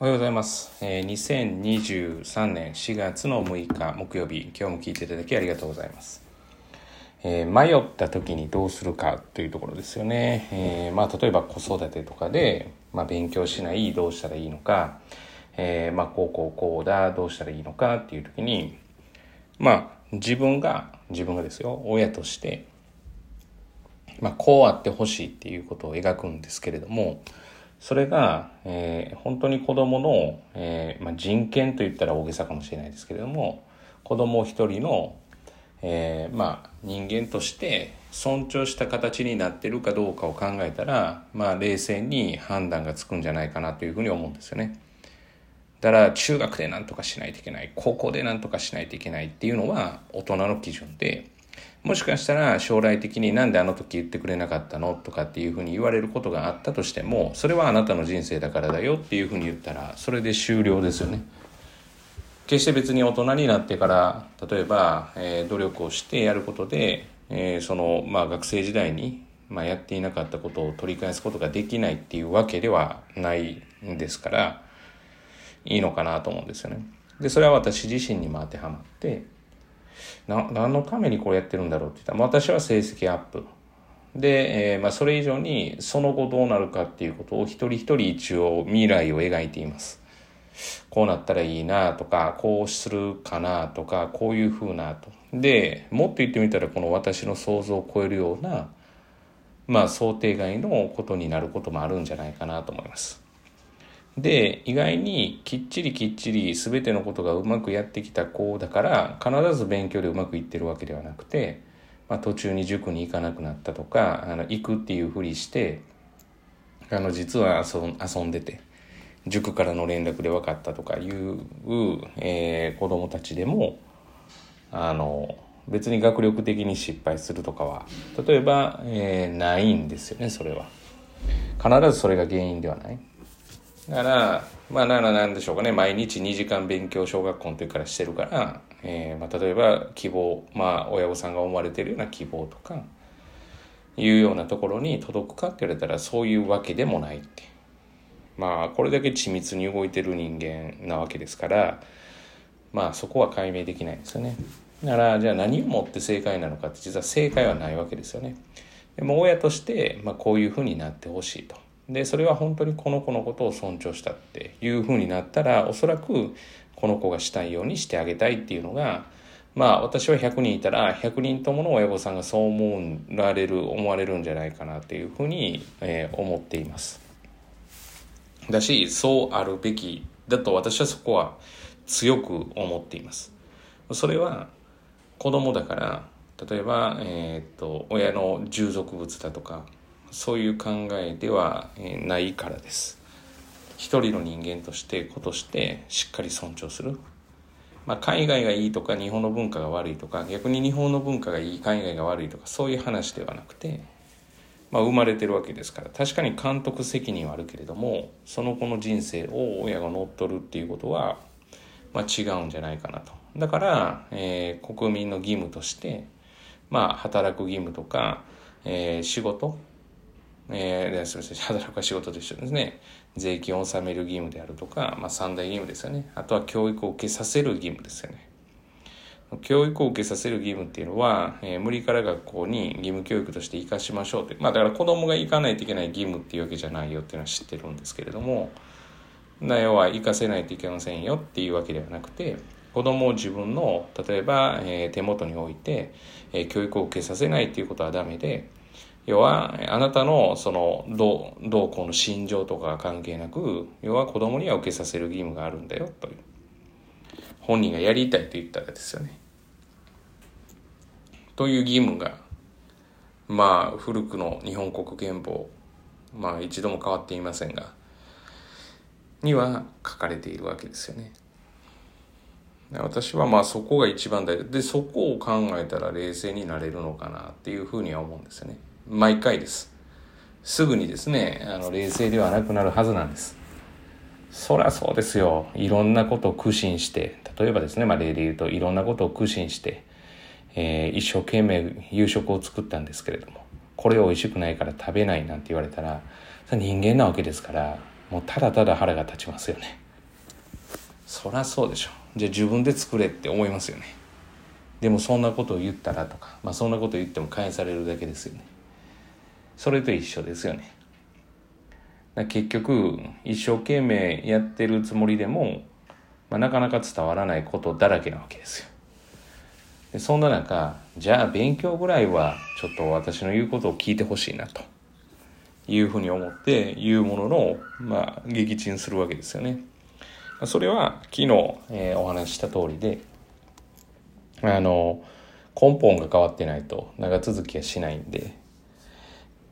おはようございます。えー、2023年4月の6日木曜日、今日も聞いていただきありがとうございます。えー迷った時にどうするかというところですよね。えーまあ、例えば子育てとかで、まあ、勉強しない、どうしたらいいのか、えまあ、こうこうこうだ、どうしたらいいのかっていう時に、まあ、自分が、自分がですよ、親として、まあ、こうあってほしいっていうことを描くんですけれども、それが、えー本当に子供の、えーまあ、人権と言ったら大げさかもしれないですけれども、子供一人の、えーまあ、人間として尊重した形になってるかどうかを考えたら、まあ、冷静に判断がつくんじゃないかなというふうに思うんですよね。だから中学で何とかしないといけない高校で何とかしないといけないっていうのは大人の基準でもしかしたら将来的になんであの時言ってくれなかったのとかっていうふうに言われることがあったとしてもそれはあなたの人生だからだよっていうふうに言ったらそれで終了ですよね。決して別に大人になってから例えば、えー努力をしてやることで、えーその、まあ、学生時代に、まあ、やっていなかったことを取り返すことができないっていうわけではないんですからいいのかなと思うんですよね。でそれは私自身にも当てはまってな何のためにこれやってるんだろうって言った。ら私は成績アップ。で、えーまあ、それ以上にその後どうなるかっていうことを一人一人一応未来を描いています。こうなったらいいなとかこうするかなとかこういうふうなと。でもっと言ってみたらこの私の想像を超えるようなまあ想定外のことになることもあるんじゃないかなと思います。で意外にきっちりきっちり全てのことがうまくやってきた子だから必ず勉強でうまくいってるわけではなくて、まあ、途中に塾に行かなくなったとかあの行くっていうふりしてあの実は遊んでて塾からの連絡で分かったとかいう、えー子供たちでもあの別に学力的に失敗するとかは例えば、えーないんですよねそれは。必ずそれが原因ではない。だからまあだからなんでしょうかね。毎日2時間勉強小学校の時からしてるから、えーまあ、例えば希望まあ親御さんが思われてるような希望とかいうようなところに届くかって言われたらそういうわけでもないってまあこれだけ緻密に動いてる人間なわけですからまあそこは解明できないですよね。だからじゃあ何をもって正解なのかって実は正解はないわけですよね。でも親として、まあ、こういうふうになってほしいと。でそれは本当にこの子のことを尊重したっていうふうになったらおそらくこの子がしたいようにしてあげたいっていうのがまあ私は100人いたら100人ともの親御さんがそう思われる思われるんじゃないかなっていうふうに、えー思っています。だしそうあるべきだと私はそこは強く思っています。それは子供だから例えば、えー、と親の従属物だとかそういう考えではないからです。一人の人間として子としてしっかり尊重する。まあ、海外がいいとか日本の文化が悪いとか逆に日本の文化がいい海外が悪いとかそういう話ではなくて、まあ、生まれてるわけですから確かに監督責任はあるけれどもその子の人生を親が乗っ取るっていうことは、まあ、違うんじゃないかなと。だから、えー国民の義務として、まあ、働く義務とか、えー仕事えー、すみません働くは仕事と一緒ですね。税金を納める義務であるとか、まあ、三大義務ですよね。あとは教育を受けさせる義務ですよね。教育を受けさせる義務っていうのは、えー無理から学校に義務教育として生かしましょうって。まあだから子供が行かないといけない義務っていうわけじゃないよっていうのは知ってるんですけれどもな要は行かせないといけませんよっていうわけではなくて子供を自分の例えば、えー手元に置いて、えー教育を受けさせないっていうことはダメで要はあなたのそのどうどうこうの心情とか関係なく要は子供には受けさせる義務があるんだよという。本人がやりたいと言ったらですよね。という義務がまあ古くの日本国憲法まあ一度も変わっていませんがには書かれているわけですよね。私はまあそこが一番大事。でそこを考えたら冷静になれるのかなっていうふうには思うんですよね。毎回です。すぐにですねあの冷静ではなくなるはずなんです。そりゃそうですよ。いろんなことを苦心して例えばですね、まあ、例で言うといろんなことを苦心して、えー一生懸命夕食を作ったんですけれどもこれを美味しくないから食べないなんて言われたら人間なわけですからもうただただ腹が立ちますよね。そりゃそうでしょ。じゃあ自分で作れって思いますよね。でもそんなことを言ったらとか、まあ、そんなことを言っても返されるだけですよね。それと一緒ですよね。結局一生懸命やってるつもりでも、まあ、なかなか伝わらないことだらけなわけですよ。でそんな中じゃあ勉強ぐらいはちょっと私の言うことを聞いてほしいなと。いうふうに思って言うものの、まあ、撃沈するわけですよね。それは昨日、えー、お話しした通りであの根本が変わってないと長続きはしないんで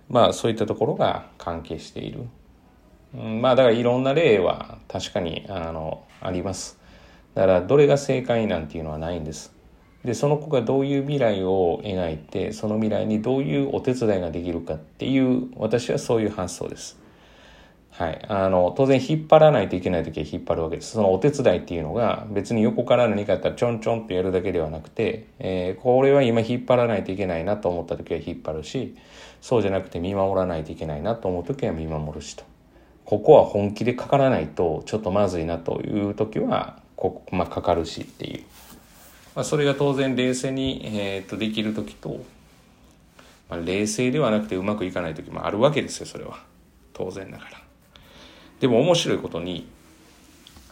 まあそういったところが関係している。うん、まあだからいろんな例は確かにあのあります。だからどれが正解なんていうのはないんです。でその子がどういう未来を描いてその未来にどういうお手伝いができるかっていう私はそういう発想です。はい、あの当然引っ張らないといけない時は引っ張るわけです。そのお手伝いっていうのが別に横から何かやったらちょんちょんってやるだけではなくて、えー、これは今引っ張らないといけないなと思った時は引っ張るしそうじゃなくて見守らないといけないなと思う時は見守るしと。ここは本気でかからないとちょっとまずいなという時はここ、まあ、かかるしっていう。まあ、それが当然冷静に、えー、とできる時と、まあ、冷静ではなくてうまくいかない時もあるわけですよそれは。当然ながら。でも面白いことに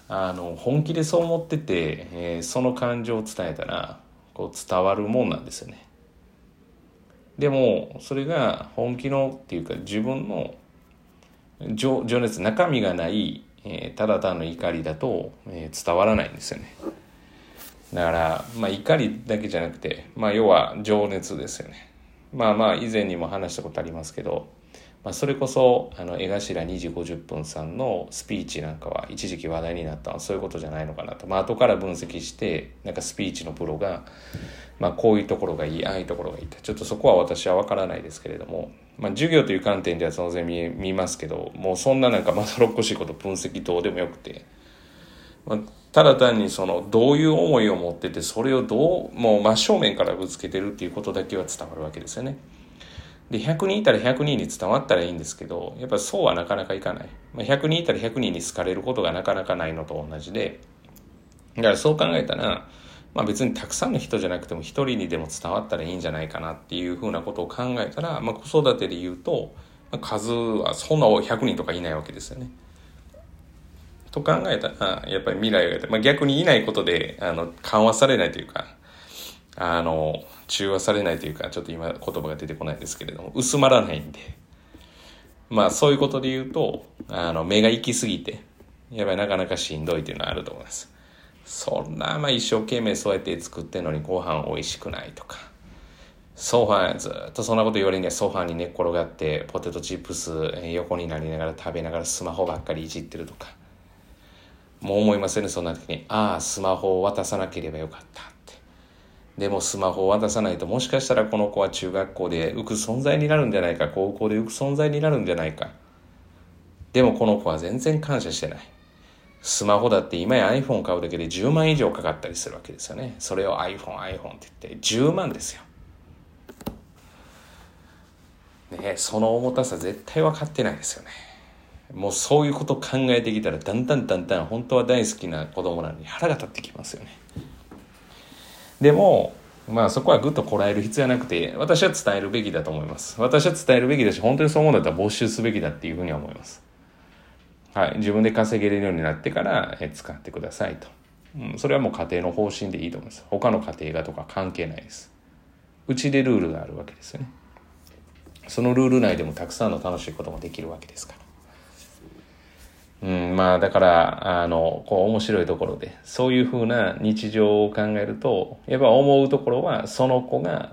あの本気でそう思ってて、えー、その感情を伝えたらこう伝わるもんなんですよねでもそれが本気のっていうか自分の情熱中身がない、えー、ただ単の怒りだと、えー、伝わらないんですよねだから、まあ、怒りだけじゃなくて、まあ、要は情熱ですよね。まあまあ以前にも話したことありますけど、まあ、それこそあの江頭2時50分さんのスピーチなんかは一時期話題になったのはそういうことじゃないのかなと、まあ後から分析してなんかスピーチのプロが、まあ、こういうところがいいああいうところがいいってちょっとそこは私は分からないですけれども、まあ、授業という観点では当然見見ますけどもうそんななんかまどろっこしいこと分析どうでもよくて。まあ、ただ単にそのどういう思いを持っててそれをどうもう真正面からぶつけてるっていうことだけは伝わるわけですよね。で100人いたら100人に伝わったらいいんですけどやっぱそうはなかなかいかない、まあ、100人いたら100人に好かれることがなかなかないのと同じでだからそう考えたら、まあ、別にたくさんの人じゃなくても1人にでも伝わったらいいんじゃないかなっていうふうなことを考えたら、まあ、子育てで言うと、まあ、数はそんな100人とかいないわけですよね。と考えたら、やっぱり未来が、まあ、逆にいないことで、あの、緩和されないというか、あの、中和されないというか、ちょっと今言葉が出てこないですけれども、薄まらないんで、まあそういうことで言うと、あの、目が行き過ぎて、やっぱりなかなかしんどいっていうのはあると思います。そんな、まあ一生懸命そうやって作ってんのにご飯美味しくないとか、ソファー、ずっとそんなこと言われにはソファーに寝っ転がって、ポテトチップス横になりながら食べながらスマホばっかりいじってるとか、もう思いませんねそんな時に。ああスマホを渡さなければよかったって。でもスマホを渡さないともしかしたらこの子は中学校で浮く存在になるんじゃないか。高校で浮く存在になるんじゃないか。でもこの子は全然感謝してない。スマホだって今や iPhone 買うだけで10万以上かかったりするわけですよね。それを iPhone iPhone って言って。10万ですよ。ねその重たさ絶対分かってないですよね。もうそういうことを考えてきたらだんだんだんだん本当は大好きな子供なのに腹が立ってきますよね。でもまあそこはぐっとこらえる必要はなくて私は伝えるべきだと思います。私は伝えるべきだし本当にそう思うんだったら没収すべきだっていうふうには思います。はい。自分で稼げれるようになってから使ってくださいと、うん、それはもう家庭の方針でいいと思います。他の家庭がとか関係ないです。うちでルールがあるわけですよね。そのルール内でもたくさんの楽しいこともできるわけですから。うん、まあだからあのこう面白いところでそういうふうな日常を考えるとやっぱ思うところはその子が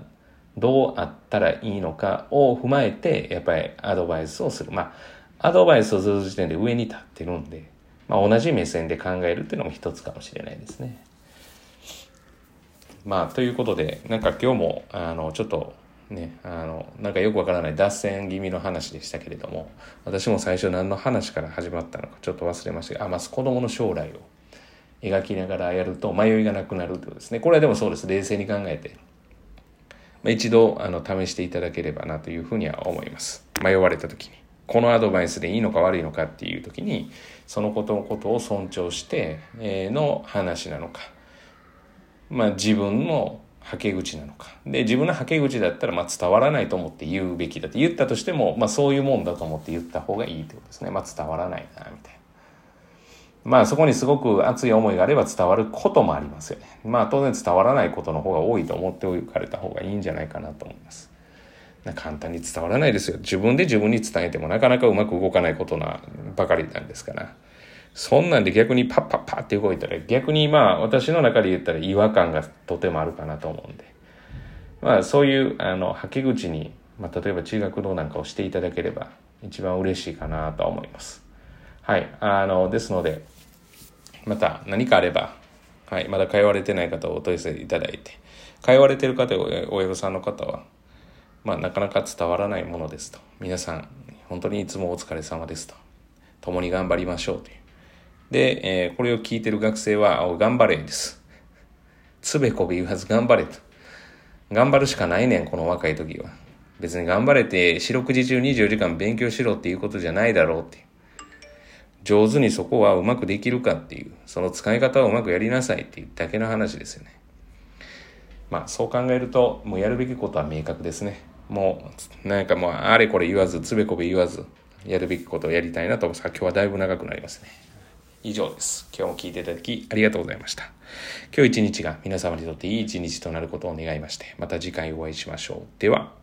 どうあったらいいのかを踏まえてやっぱりアドバイスをするまあアドバイスをする時点で上に立ってるんで、まあ、同じ目線で考えるっていうのも一つかもしれないですね。まあということでなんか今日もあのちょっとね、あの、なんかよくわからない脱線気味の話でしたけれども、私も最初何の話から始まったのかちょっと忘れましたが、あ、まず子供の将来を描きながらやると迷いがなくなるということですね。これはでもそうです。冷静に考えて、まあ、一度あの試していただければなというふうには思います。迷われた時に。このアドバイスでいいのか悪いのかっていう時にそのことのことを尊重しての話なのかまあ自分のはけ口なのか。で自分のはけ口だったらまあ伝わらないと思って言うべきだって言ったとしても、まあ、そういうもんだと思って言った方がいいってことですね。まあ伝わらないなみたいな。まあそこにすごく熱い思いがあれば伝わることもありますよね。まあ当然伝わらないことの方が多いと思っておかれた方がいいんじゃないかなと思います。簡単に伝わらないですよ。自分で自分に伝えてもなかなかうまく動かないことなばかりなんですから。そんなんで逆にパッパッパッって動いたら逆にまあ私の中で言ったら違和感がとてもあるかなと思うんで。まあそういうあのはけ口に、まあ、例えば中学道なんかをしていただければ一番嬉しいかなと思います。はい。あのですのでまた何かあればはい。まだ通われてない方をお問い合わせいただいて通われてる方親御さんの方はまあなかなか伝わらないものですと。皆さん本当にいつもお疲れ様ですと。共に頑張りましょうという。で、えー、これを聞いてる学生は、お頑張れです。つべこべ言わず頑張れと。頑張るしかないねん、この若い時は。別に頑張れて、四六時中24時間勉強しろっていうことじゃないだろうって。上手にそこはうまくできるかっていう、その使い方をうまくやりなさいっていうだけの話ですよね。まあそう考えると、もうやるべきことは明確ですね。もう、なんかもうあれこれ言わず、つべこべ言わず、やるべきことをやりたいなと思います。今日はだいぶ長くなりますね。以上です。今日も聞いていただきありがとうございました。今日一日が皆様にとっていい一日となることを願いまして、また次回お会いしましょう。では。